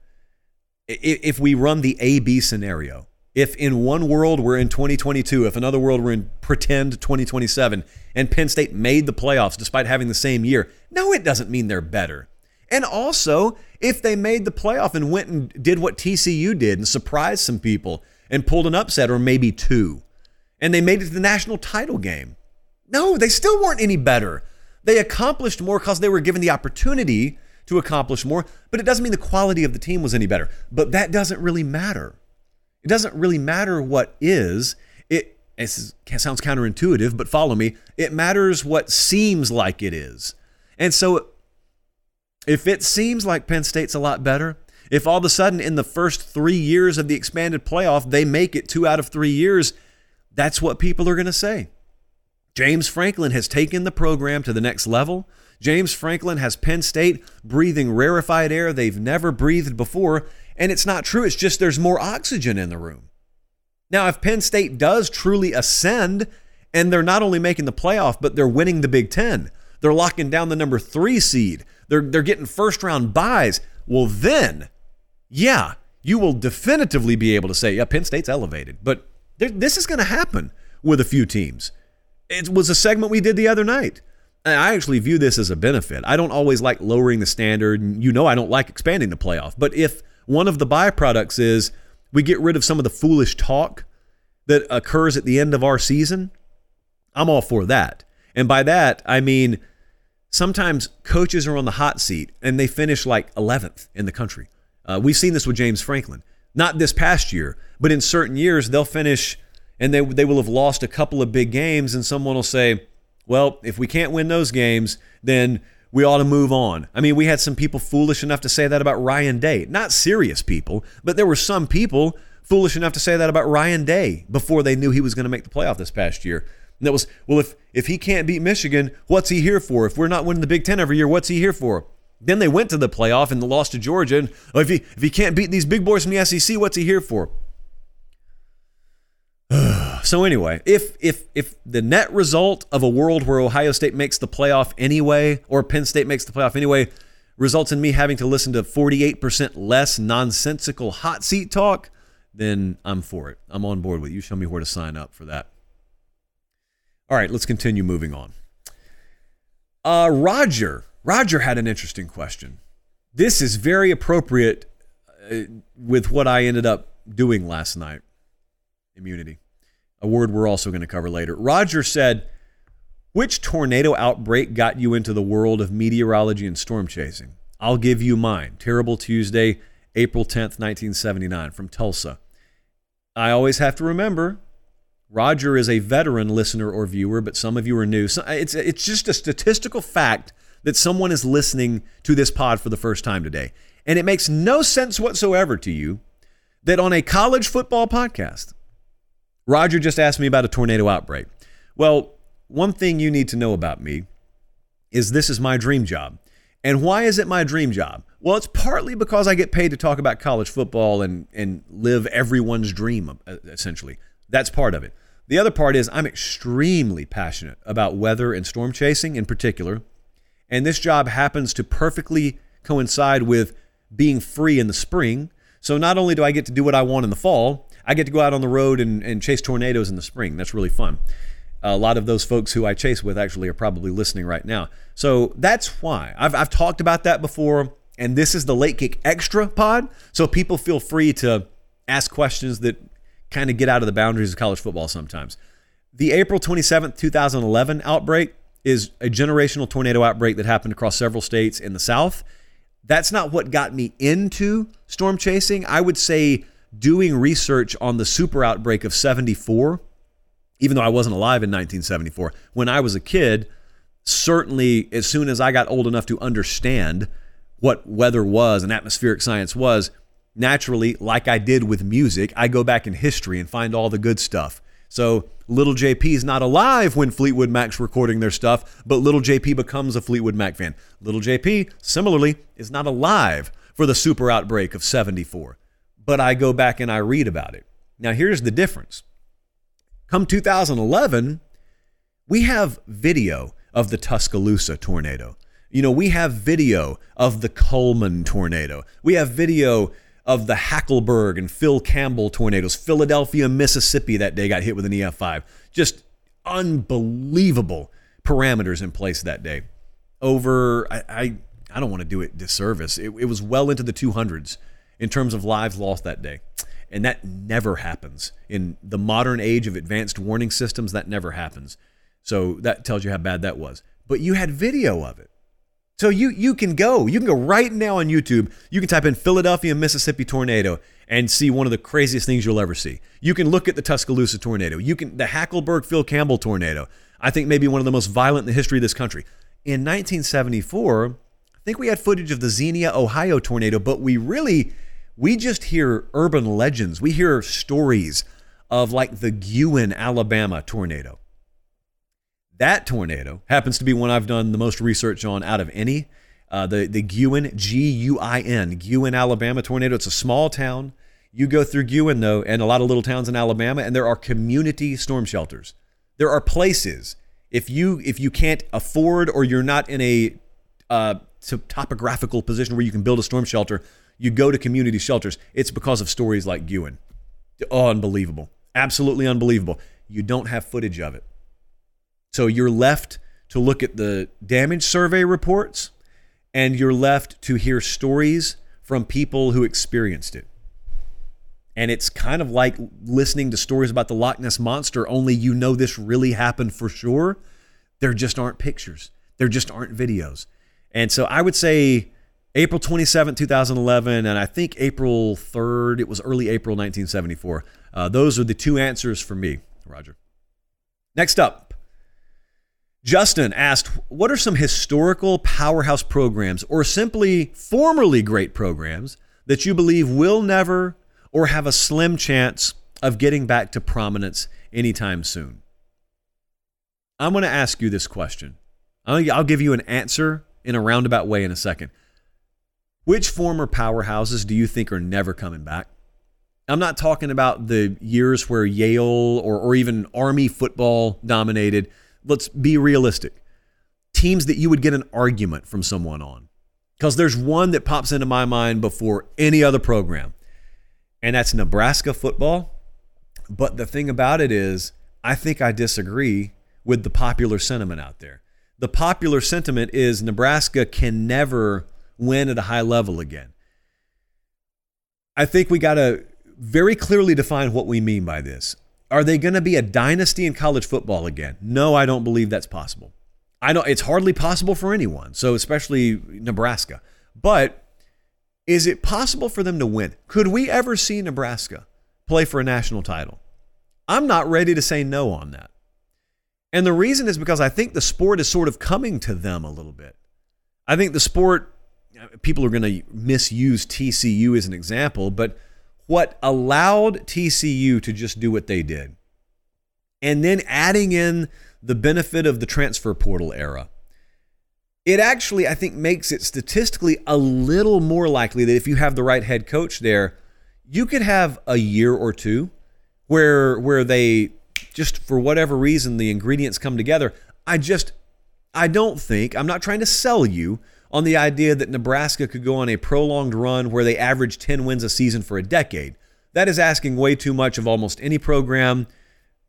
if we run the AB scenario. If in one world we're in 2022, if another world we're in pretend 2027, and Penn State made the playoffs despite having the same year, no, it doesn't mean they're better. And also, if they made the playoff and went and did what TCU did and surprised some people and pulled an upset or maybe two, and they made it to the national title game. No, they still weren't any better. They accomplished more because they were given the opportunity to accomplish more, but it doesn't mean the quality of the team was any better. But that doesn't really matter. It doesn't really matter what is. It, it sounds counterintuitive, but follow me. It matters what seems like it is. And so if it seems like Penn State's a lot better, if all of a sudden in the first three years of the expanded playoff they make it two out of three years, that's what people are going to say. James Franklin has taken the program to the next level. James Franklin has Penn State breathing rarefied air they've never breathed before. And it's not true, it's just there's more oxygen in the room. Now, if Penn State does truly ascend and they're not only making the playoff, but they're winning the Big Ten, they're locking down the number three seed. They're, they're getting first round byes. Well, then, yeah, you will definitively be able to say, yeah, Penn State's elevated. But this is going to happen with a few teams. It was a segment we did the other night. And I actually view this as a benefit. I don't always like lowering the standard. And you know, I don't like expanding the playoff. But if one of the byproducts is we get rid of some of the foolish talk that occurs at the end of our season, I'm all for that. And by that, I mean sometimes coaches are on the hot seat and they finish like 11th in the country. Uh, we've seen this with James Franklin. Not this past year, but in certain years, they'll finish and they, they will have lost a couple of big games, and someone will say, well, if we can't win those games, then we ought to move on. I mean, we had some people foolish enough to say that about Ryan Day. Not serious people, but there were some people foolish enough to say that about Ryan Day before they knew he was going to make the playoff this past year. And that was, well, if if he can't beat Michigan, what's he here for? If we're not winning the Big Ten every year, what's he here for? Then they went to the playoff and lost to Georgia. And oh, if he if he can't beat these big boys from the SEC, what's he here for? So anyway, if if if the net result of a world where Ohio State makes the playoff anyway, or Penn State makes the playoff anyway, results in me having to listen to 48% less nonsensical hot seat talk, then I'm for it. I'm on board with you. Show me where to sign up for that. All right, let's continue moving on. Uh, Roger. Roger had an interesting question. This is very appropriate uh, with what I ended up doing last night immunity, a word we're also going to cover later. Roger said, Which tornado outbreak got you into the world of meteorology and storm chasing? I'll give you mine. Terrible Tuesday, April 10th, 1979, from Tulsa. I always have to remember Roger is a veteran listener or viewer, but some of you are new. So uh, it's, it's just a statistical fact that someone is listening to this pod for the first time today. And it makes no sense whatsoever to you that on a college football podcast, Roger just asked me about a tornado outbreak. Well, one thing you need to know about me is this is my dream job. And why is it my dream job? Well, it's partly because I get paid to talk about college football and, and live everyone's dream, essentially. That's part of it. The other part is I'm extremely passionate about weather and storm chasing in particular. And this job happens to perfectly coincide with being free in the spring. So not only do I get to do what I want in the fall, I get to go out on the road and, and chase tornadoes in the spring. That's really fun. A lot of those folks who I chase with actually are probably listening right now. So that's why. I've, I've talked about that before, and this is the Late Kick Extra pod. So people feel free to ask questions that kind of get out of the boundaries of college football sometimes. The April 27th, 2011 outbreak is a generational tornado outbreak that happened across several states in the South. That's not what got me into storm chasing. I would say doing research on the super outbreak of 74, even though I wasn't alive in 1974, when I was a kid, certainly as soon as I got old enough to understand what weather was and atmospheric science was, naturally, like I did with music, I go back in history and find all the good stuff. So little JP is not alive when Fleetwood Mac's recording their stuff, but little JP becomes a Fleetwood Mac fan. Little JP, similarly, is not alive for the super outbreak of 74 but I go back and I read about it. Now, here's the difference. Come 2011, we have video of the Tuscaloosa tornado. You know, we have video of the Cullman tornado. We have video of the Hackleburg and Phil Campbell tornadoes. Philadelphia, Mississippi that day got hit with an EF5. Just unbelievable parameters in place that day. Over, I, I, I don't want to do it disservice. It, it was well into the 200s in terms of lives lost that day. And that never happens. In the modern age of advanced warning systems, that never happens. So that tells you how bad that was. But you had video of it. So you you can go. You can go right now on YouTube. You can type in Philadelphia, Mississippi tornado and see one of the craziest things you'll ever see. You can look at the Tuscaloosa tornado. You can the Hackleburg Phil Campbell tornado. I think maybe one of the most violent in the history of this country. In 1974, I think we had footage of the Xenia, Ohio tornado, but we really we just hear urban legends. We hear stories of like the Guin, Alabama tornado. That tornado happens to be one I've done the most research on out of any. Uh, the the Guin, G U I N, Guin, Alabama tornado. It's a small town. You go through Guin though, and a lot of little towns in Alabama, and there are community storm shelters. There are places if you if you can't afford or you're not in a uh, topographical position where you can build a storm shelter, you go to community shelters, it's because of stories like Guin. Oh, unbelievable. Absolutely unbelievable. You don't have footage of it. So you're left to look at the damage survey reports and you're left to hear stories from people who experienced it. And it's kind of like listening to stories about the Loch Ness Monster, only you know this really happened for sure. There just aren't pictures, there just aren't videos. And so I would say April 27, 2011, and I think April 3rd, it was early April 1974. Uh, those are the two answers for me, Roger. Next up, Justin asked, What are some historical powerhouse programs or simply formerly great programs that you believe will never or have a slim chance of getting back to prominence anytime soon? I'm going to ask you this question. I'll give you an answer in a roundabout way in a second. Which former powerhouses do you think are never coming back? I'm not talking about the years where Yale or, or even Army football dominated. Let's be realistic. Teams that you would get an argument from someone on. Because there's one that pops into my mind before any other program, and that's Nebraska football. But the thing about it is, I think I disagree with the popular sentiment out there. The popular sentiment is Nebraska can never win at a high level again. I think we got to very clearly define what we mean by this. Are they going to be a dynasty in college football again? No, I don't believe that's possible. I know it's hardly possible for anyone, so especially Nebraska. But is it possible for them to win? Could we ever see Nebraska play for a national title? I'm not ready to say no on that. And the reason is because I think the sport is sort of coming to them a little bit. I think the sport, people are going to misuse TCU as an example, but what allowed TCU to just do what they did, and then adding in the benefit of the transfer portal era, it actually, I think, makes it statistically a little more likely that if you have the right head coach there, you could have a year or two where where they just for whatever reason the ingredients come together. I just I don't think I'm not trying to sell you on the idea that Nebraska could go on a prolonged run where they average 10 wins a season for a decade. That is asking way too much of almost any program,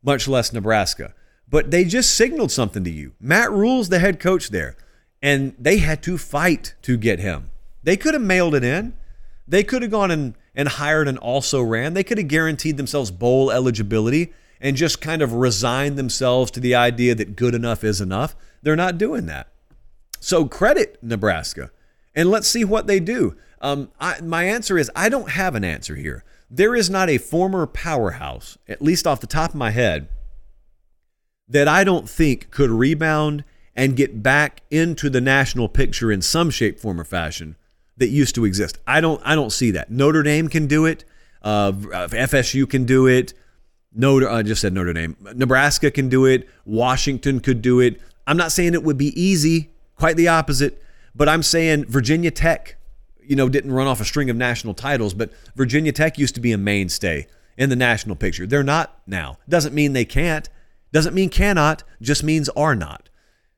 much less Nebraska. But they just signaled something to you. Matt Rhule's the head coach there, and they had to fight to get him. They could have mailed it in. They could have gone and, and hired an also ran. They could have guaranteed themselves bowl eligibility and just kind of resigned themselves to the idea that good enough is enough. They're not doing that. So credit Nebraska, and let's see what they do. Um, I, my answer is I don't have an answer here. There is not a former powerhouse, at least off the top of my head, that I don't think could rebound and get back into the national picture in some shape, form, or fashion that used to exist. I don't. I don't see that. Notre Dame can do it. Uh, FSU can do it. Notre, I just said Notre Dame. Nebraska can do it. Washington could do it. I'm not saying it would be easy. Quite the opposite. But I'm saying Virginia Tech, you know, didn't run off a string of national titles, but Virginia Tech used to be a mainstay in the national picture. They're not now. Doesn't mean they can't. Doesn't mean cannot. Just means are not.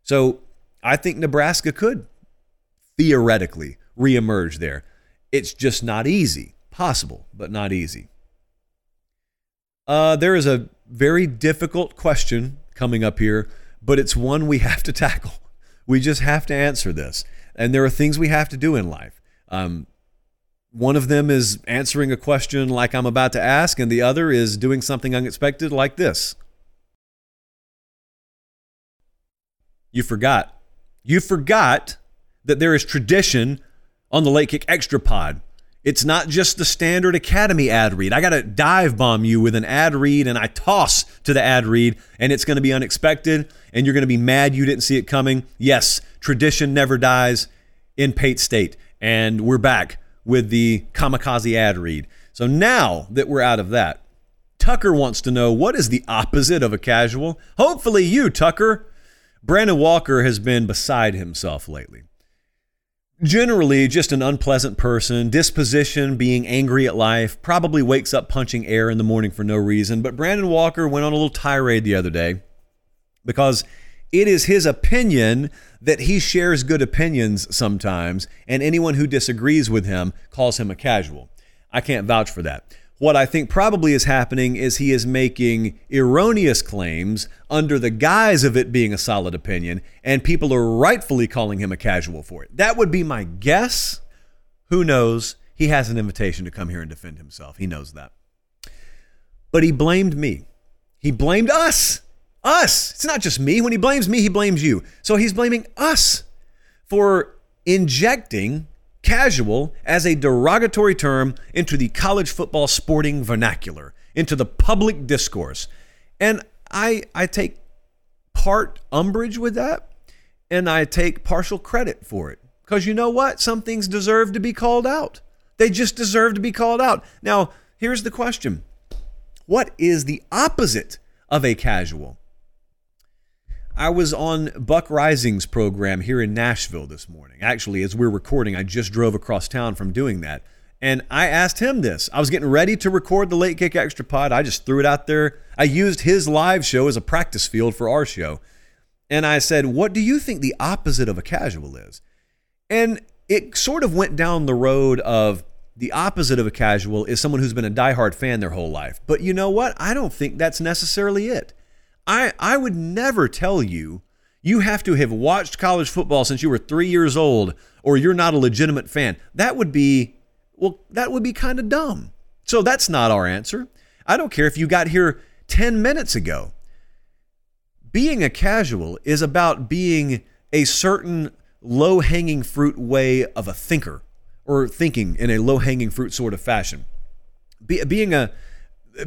So I think Nebraska could theoretically reemerge there. It's just not easy. Possible, but not easy. Uh, there is a very difficult question coming up here, but it's one we have to tackle. We just have to answer this. And there are things we have to do in life. Um, one of them is answering a question like I'm about to ask, and the other is doing something unexpected like this. You forgot. You forgot that there is tradition on the Late Kick Extra Pod. It's not just the standard Academy ad read. I got to dive bomb you with an ad read and I toss to the ad read and it's going to be unexpected and you're going to be mad you didn't see it coming. Yes, tradition never dies in Pate State. And we're back with the kamikaze ad read. So now that we're out of that, Tucker wants to know what is the opposite of a casual? Hopefully, you, Tucker. Brandon Walker has been beside himself lately generally just an unpleasant person, disposition, being angry at life, probably wakes up punching air in the morning for no reason. But Brandon Walker went on a little tirade the other day because it is his opinion that he shares good opinions sometimes, and anyone who disagrees with him calls him a casual. I can't vouch for that. What I think probably is happening is he is making erroneous claims under the guise of it being a solid opinion, and people are rightfully calling him a casual for it. That would be my guess. Who knows? He has an invitation to come here and defend himself. He knows that. But he blamed me. He blamed us. Us. It's not just me. When he blames me, he blames you. So he's blaming us for injecting casual as a derogatory term into the college football sporting vernacular, into the public discourse. And I, I take part umbrage with that, and I take partial credit for it. Because you know what? Some things deserve to be called out. They just deserve to be called out. Now, here's the question What is the opposite of a casual? I was on Buck Reising's program here in Nashville this morning. Actually, as we're recording, I just drove across town from doing that. And I asked him this. I was getting ready to record the Late Kick Extra Pod. I just threw it out there. I used his live show as a practice field for our show. And I said, What do you think the opposite of a casual is? And it sort of went down the road of the opposite of a casual is someone who's been a diehard fan their whole life. But you know what? I don't think that's necessarily it. I, I would never tell you you have to have watched college football since you were three years old or you're not a legitimate fan. That would be, well, that would be kind of dumb. So that's not our answer. I don't care if you got here 10 minutes ago. Being a casual is about being a certain low hanging fruit way of a thinker or thinking in a low hanging fruit sort of fashion. Be, being a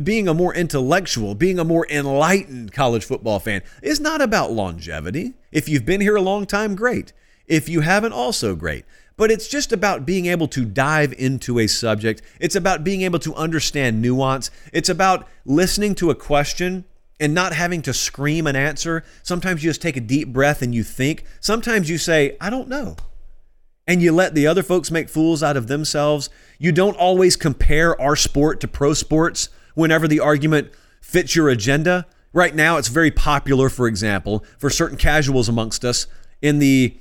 being a more intellectual, being a more enlightened college football fan is not about longevity. If you've been here a long time, great. If you haven't, also great. But it's just about being able to dive into a subject. It's about being able to understand nuance. It's about listening to a question and not having to scream an answer. Sometimes you just take a deep breath and you think. Sometimes you say, I don't know and you let the other folks make fools out of themselves. You don't always compare our sport to pro sports whenever the argument fits your agenda. Right now, it's very popular, for example, for certain casuals amongst us in the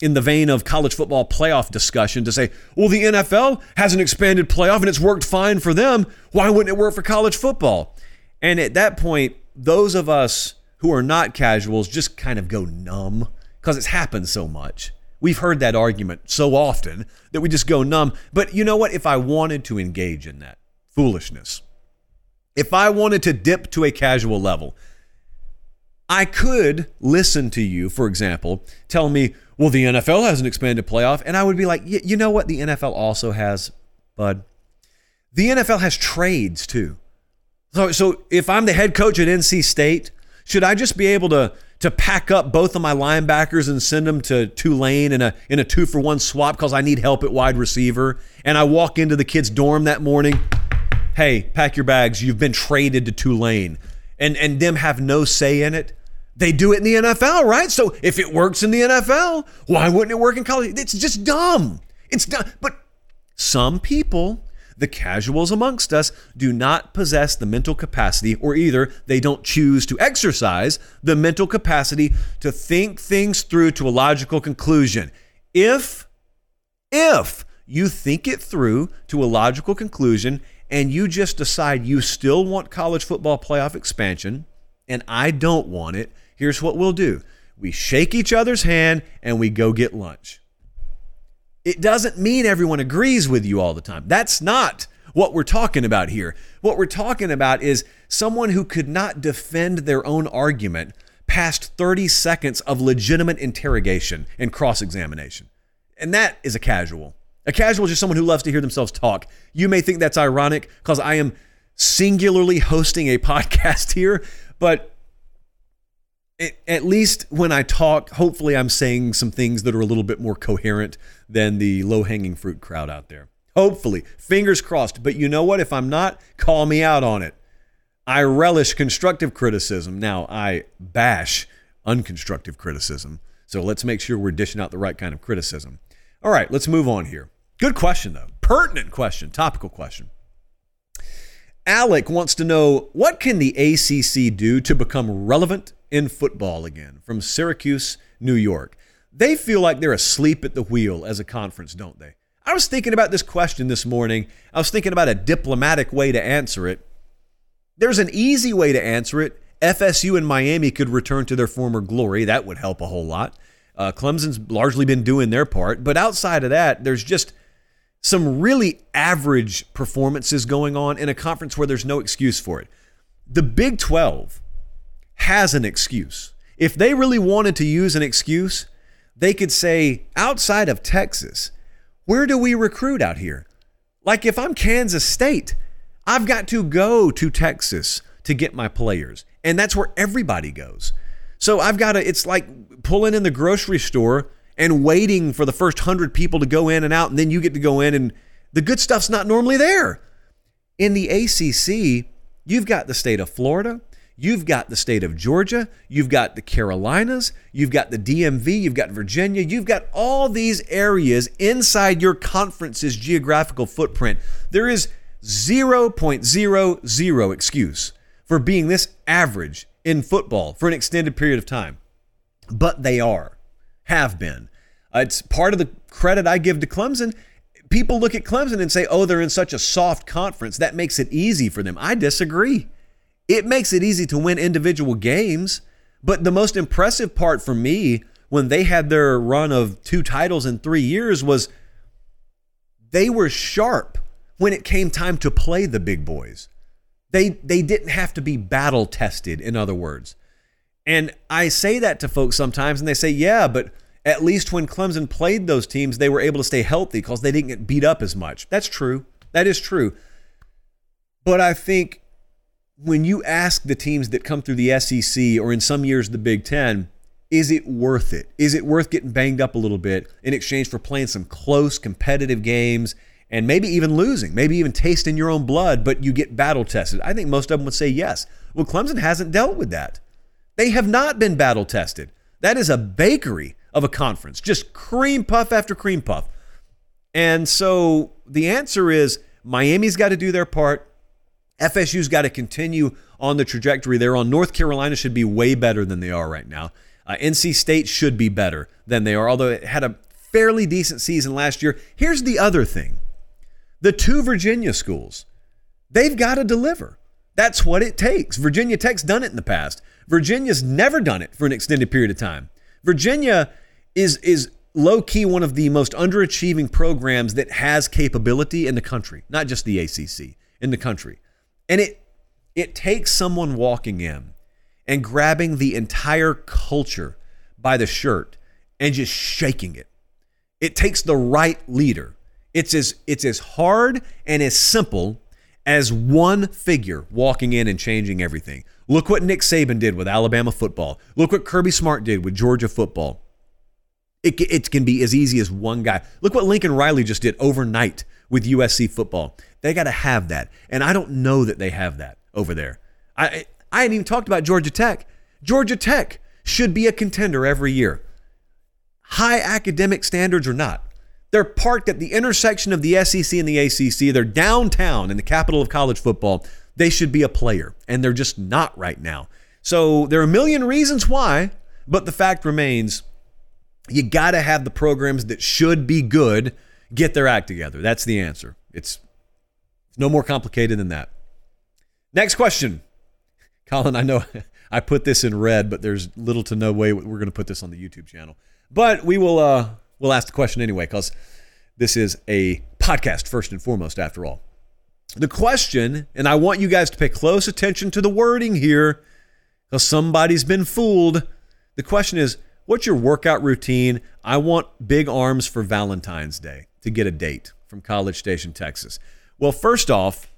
in the vein of college football playoff discussion to say, well, the NFL has an expanded playoff and it's worked fine for them. Why wouldn't it work for college football? And at that point, those of us who are not casuals just kind of go numb because it's happened so much. We've heard that argument so often that we just go numb. But you know what? If I wanted to engage in that foolishness, if I wanted to dip to a casual level, I could listen to you, for example, tell me, well, the NFL has an expanded playoff. And I would be like, you know what? The NFL also has, bud. The NFL has trades too. So, so if I'm the head coach at NC State, should I just be able to to pack up both of my linebackers and send them to Tulane in a in a two for one swap because I need help at wide receiver. And I walk into the kid's dorm that morning. Hey, pack your bags. You've been traded to Tulane, and and them have no say in it. They do it in the NFL, right? So if it works in the NFL, why wouldn't it work in college? It's just dumb. It's dumb. But some people the casuals amongst us do not possess the mental capacity, or either they don't choose to exercise the mental capacity to think things through to a logical conclusion. If, if you think it through to a logical conclusion and you just decide you still want college football playoff expansion and I don't want it, here's what we'll do we shake each other's hand and we go get lunch. It doesn't mean everyone agrees with you all the time. That's not what we're talking about here. What we're talking about is someone who could not defend their own argument past 30 seconds of legitimate interrogation and cross examination. And that is a casual. A casual is just someone who loves to hear themselves talk. You may think that's ironic because I am singularly hosting a podcast here, but it, at least when I talk, hopefully I'm saying some things that are a little bit more coherent than the low hanging fruit crowd out there. Hopefully, fingers crossed. But you know what? If I'm not, call me out on it. I relish constructive criticism. Now, I bash unconstructive criticism. So let's make sure we're dishing out the right kind of criticism. All right, let's move on here. Good question, though. Pertinent question, topical question. Alec wants to know what can the ACC do to become relevant in football again from Syracuse, New York. They feel like they're asleep at the wheel as a conference, don't they? I was thinking about this question this morning. I was thinking about a diplomatic way to answer it. There's an easy way to answer it. FSU and Miami could return to their former glory. That would help a whole lot. Uh, Clemson's largely been doing their part. But outside of that, there's just some really average performances going on in a conference where there's no excuse for it. The Big 12 has an excuse. If they really wanted to use an excuse, they could say, outside of Texas, where do we recruit out here? Like if I'm Kansas State, I've got to go to Texas to get my players. And that's where everybody goes. So I've got to, it's like pulling in the grocery store and waiting for the first hundred people to go in and out, and then you get to go in, and the good stuff's not normally there. In the ACC, you've got the state of Florida, You've got the state of Georgia, you've got the Carolinas, you've got the DMV, you've got Virginia, you've got all these areas inside your conference's geographical footprint. There is 0.00 excuse for being this average in football for an extended period of time. But they are, have been. Uh, it's part of the credit I give to Clemson. People look at Clemson and say, oh, they're in such a soft conference. That makes it easy for them. I disagree. It makes it easy to win individual games. But the most impressive part for me when they had their run of two titles in three years was they were sharp when it came time to play the big boys. They, they didn't have to be battle tested, in other words. And I say that to folks sometimes, and they say, yeah, but at least when Clemson played those teams, they were able to stay healthy because they didn't get beat up as much. That's true. That is true. But I think when you ask the teams that come through the SEC or in some years the Big Ten, is it worth it? Is it worth getting banged up a little bit in exchange for playing some close competitive games and maybe even losing, maybe even tasting your own blood, but you get battle tested? I think most of them would say yes. Well, Clemson hasn't dealt with that. They have not been battle tested. That is a bakery of a conference, just cream puff after cream puff. And so the answer is Miami's got to do their part. FSU's got to continue on the trajectory they're on. North Carolina should be way better than they are right now. Uh, NC State should be better than they are, although it had a fairly decent season last year. Here's the other thing the two Virginia schools, they've got to deliver. That's what it takes. Virginia Tech's done it in the past. Virginia's never done it for an extended period of time. Virginia is is low key one of the most underachieving programs that has capability in the country, not just the ACC, in the country. And it it takes someone walking in and grabbing the entire culture by the shirt and just shaking it. It takes the right leader. It's as it's as hard and as simple as one figure walking in and changing everything. Look what Nick Saban did with Alabama football. Look what Kirby Smart did with Georgia football. It, it can be as easy as one guy. Look what Lincoln Riley just did overnight with USC football. They got to have that. And I don't know that they have that over there. I, I hadn't even talked about Georgia Tech. Georgia Tech should be a contender every year. High academic standards or not. They're parked at the intersection of the SEC and the ACC. They're downtown in the capital of college football. They should be a player, and they're just not right now. So there are a million reasons why, but the fact remains you got to have the programs that should be good get their act together. That's the answer. It's no more complicated than that. Next question. Colin, I know I put this in red, but there's little to no way we're going to put this on the YouTube channel. But we will uh we'll ask the question anyway cuz this is a podcast first and foremost after all. The question, and I want you guys to pay close attention to the wording here cuz somebody's been fooled. The question is What's your workout routine? I want big arms for Valentine's Day to get a date from College Station, Texas. Well, first off,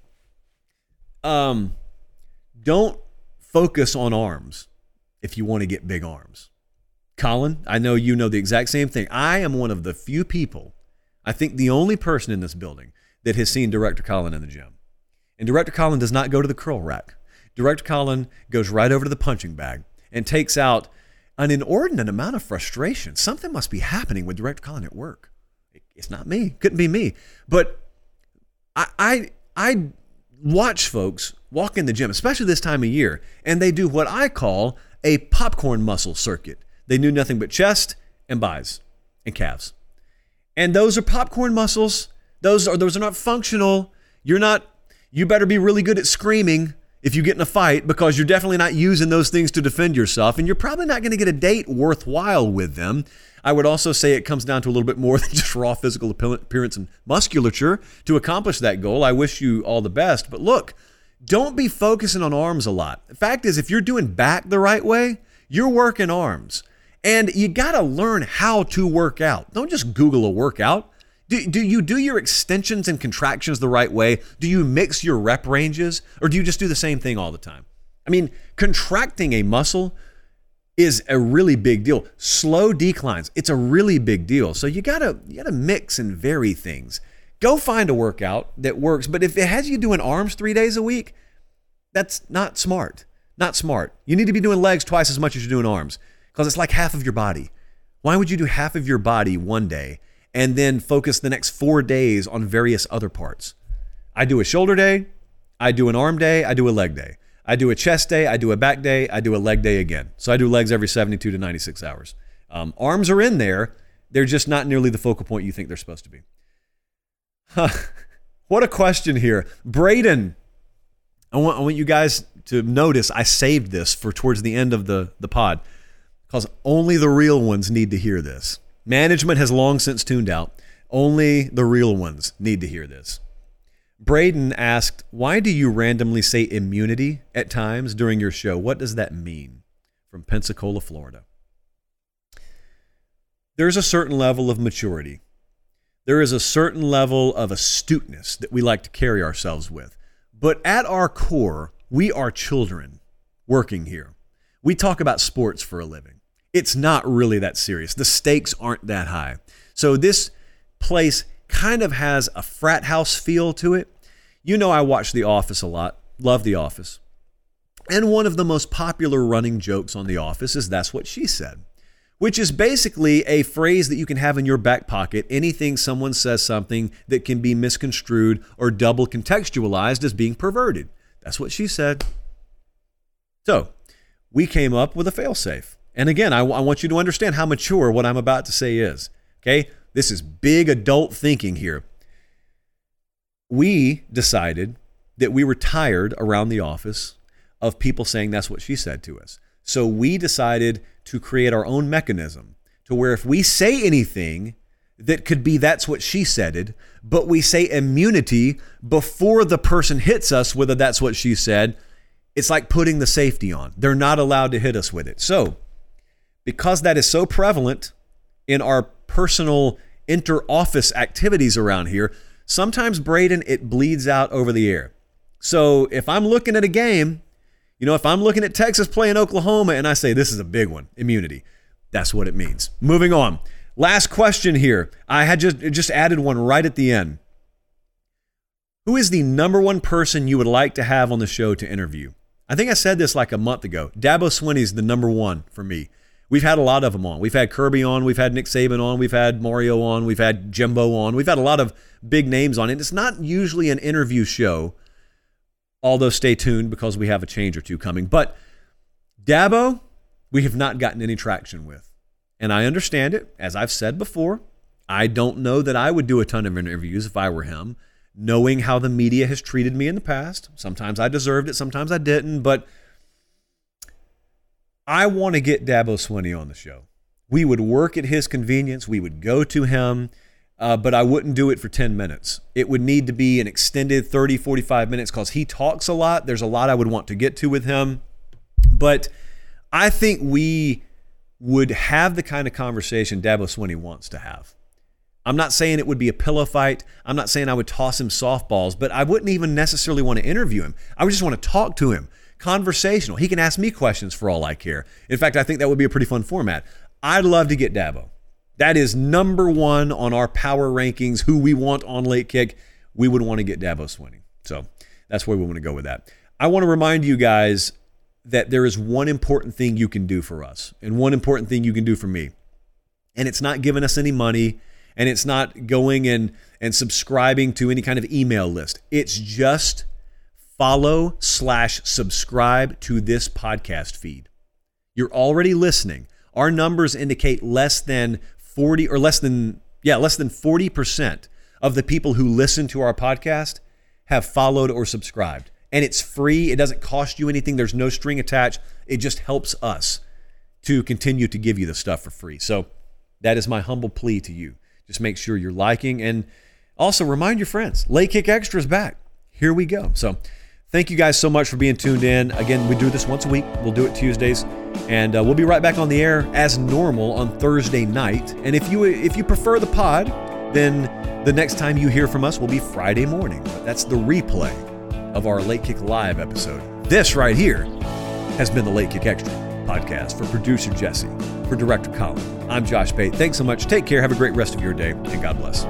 um, don't focus on arms if you want to get big arms. Colin, I know you know the exact same thing. I am one of the few people, I think the only person in this building that has seen Director Colin in the gym. And Director Colin does not go to the curl rack. Director Colin goes right over to the punching bag and takes out an inordinate amount of frustration. Something must be happening with Director Colin at work. It's not me. Couldn't be me. But I, I, I watch folks walk in the gym, especially this time of year, and they do what I call a popcorn muscle circuit. They do nothing but chest and buys and calves. And those are popcorn muscles. Those are those are not functional. You're not you better be really good at screaming if you get in a fight because you're definitely not using those things to defend yourself and you're probably not going to get a date worthwhile with them. I would also say it comes down to a little bit more than just raw physical appearance and musculature to accomplish that goal. I wish you all the best, but look, don't be focusing on arms a lot. The fact is, if you're doing back the right way, you're working arms. And you got to learn how to work out. Don't just Google a workout. Do, do you do your extensions and contractions the right way? Do you mix your rep ranges or do you just do the same thing all the time? I mean, contracting a muscle is a really big deal. Slow declines, it's a really big deal. So you gotta you gotta mix and vary things. Go find a workout that works. But if it has you doing arms three days a week, that's not smart. Not smart. You need to be doing legs twice as much as you're doing arms because it's like half of your body. Why would you do half of your body one day and then focus the next four days on various other parts? I do a shoulder day, I do an arm day, I do a leg day. I do a chest day, I do a back day, I do a leg day again. So I do legs every 72 to 96 hours. Um, arms are in there, they're just not nearly the focal point you think they're supposed to be. What a question here. Braden, I want, I want you guys to notice I saved this for towards the end of the, the pod because only the real ones need to hear this. Management has long since tuned out. Only the real ones need to hear this. Braden asked, Why do you randomly say immunity at times during your show? What does that mean? From Pensacola, Florida. There's a certain level of maturity there is a certain level of astuteness that we like to carry ourselves with. But at our core, we are children working here. We talk about sports for a living. It's not really that serious. The stakes aren't that high. So this place kind of has a frat house feel to it. You know, I watch The Office a lot, love The Office. And one of the most popular running jokes on The Office is that's what she said which is basically a phrase that you can have in your back pocket. Anything someone says something that can be misconstrued or double contextualized as being perverted. That's what she said. So, we came up with a failsafe. And again, I want you to understand how mature what I'm about to say is. Okay? This is big adult thinking here. We decided that we were tired around the office of people saying that's what she said to us. So we decided to create our own mechanism to where if we say anything that could be that's what she said, it, but we say immunity before the person hits us, whether that's what she said, it's like putting the safety on. They're not allowed to hit us with it. So, because that is so prevalent in our personal inter office activities around here, sometimes Braden, it bleeds out over the air. So, if I'm looking at a game you know, if I'm looking at Texas playing Oklahoma and I say this is a big one, immunity, that's what it means. Moving on. Last question here. I had just just added one right at the end. Who is the number one person you would like to have on the show to interview? I think I said this like a month ago. Dabo Swinney is the number one for me. We've had a lot of them on. We've had Kirby on. We've had Nick Saban on. We've had Mario on. We've had Jimbo on. We've had a lot of big names on it. It's not usually an interview show although stay tuned because we have a change or two coming. But Dabo, we have not gotten any traction with. And I understand it. As I've said before, I don't know that I would do a ton of interviews if I were him, knowing how the media has treated me in the past. Sometimes I deserved it, sometimes I didn't, but I want to get Dabo Swinney on the show. We would work at his convenience, we would go to him uh, but I wouldn't do it for 10 minutes. It would need to be an extended 30, 45 minutes because he talks a lot. There's a lot I would want to get to with him. But I think we would have the kind of conversation Dabo Swinney wants to have. I'm not saying it would be a pillow fight. I'm not saying I would toss him softballs, but I wouldn't even necessarily want to interview him. I would just want to talk to him. Conversational. He can ask me questions for all I care. In fact, I think that would be a pretty fun format. I'd love to get Dabo. That is number one on our power rankings, who we want on late kick. We would want to get Dabo Swinney. So that's where we want to go with that. I want to remind you guys that there is one important thing you can do for us and one important thing you can do for me. And it's not giving us any money and it's not going and, and subscribing to any kind of email list. It's just follow slash subscribe to this podcast feed. You're already listening. Our numbers indicate less than 40 or less than yeah, less than 40% of the people who listen to our podcast have followed or subscribed. And it's free. It doesn't cost you anything. There's no string attached. It just helps us to continue to give you the stuff for free. So that is my humble plea to you. Just make sure you're liking and also remind your friends. Late Kick Extra is back. Here we go. So Thank you guys so much for being tuned in. Again, we do this once a week. We'll do it Tuesdays, and uh, we'll be right back on the air as normal on Thursday night. And if you if you prefer the pod, then the next time you hear from us will be Friday morning. That's the replay of our Late Kick Live episode. This right here has been the Late Kick Extra podcast for producer Jesse, for director Colin. I'm Josh Pate. Thanks so much. Take care. Have a great rest of your day, and God bless.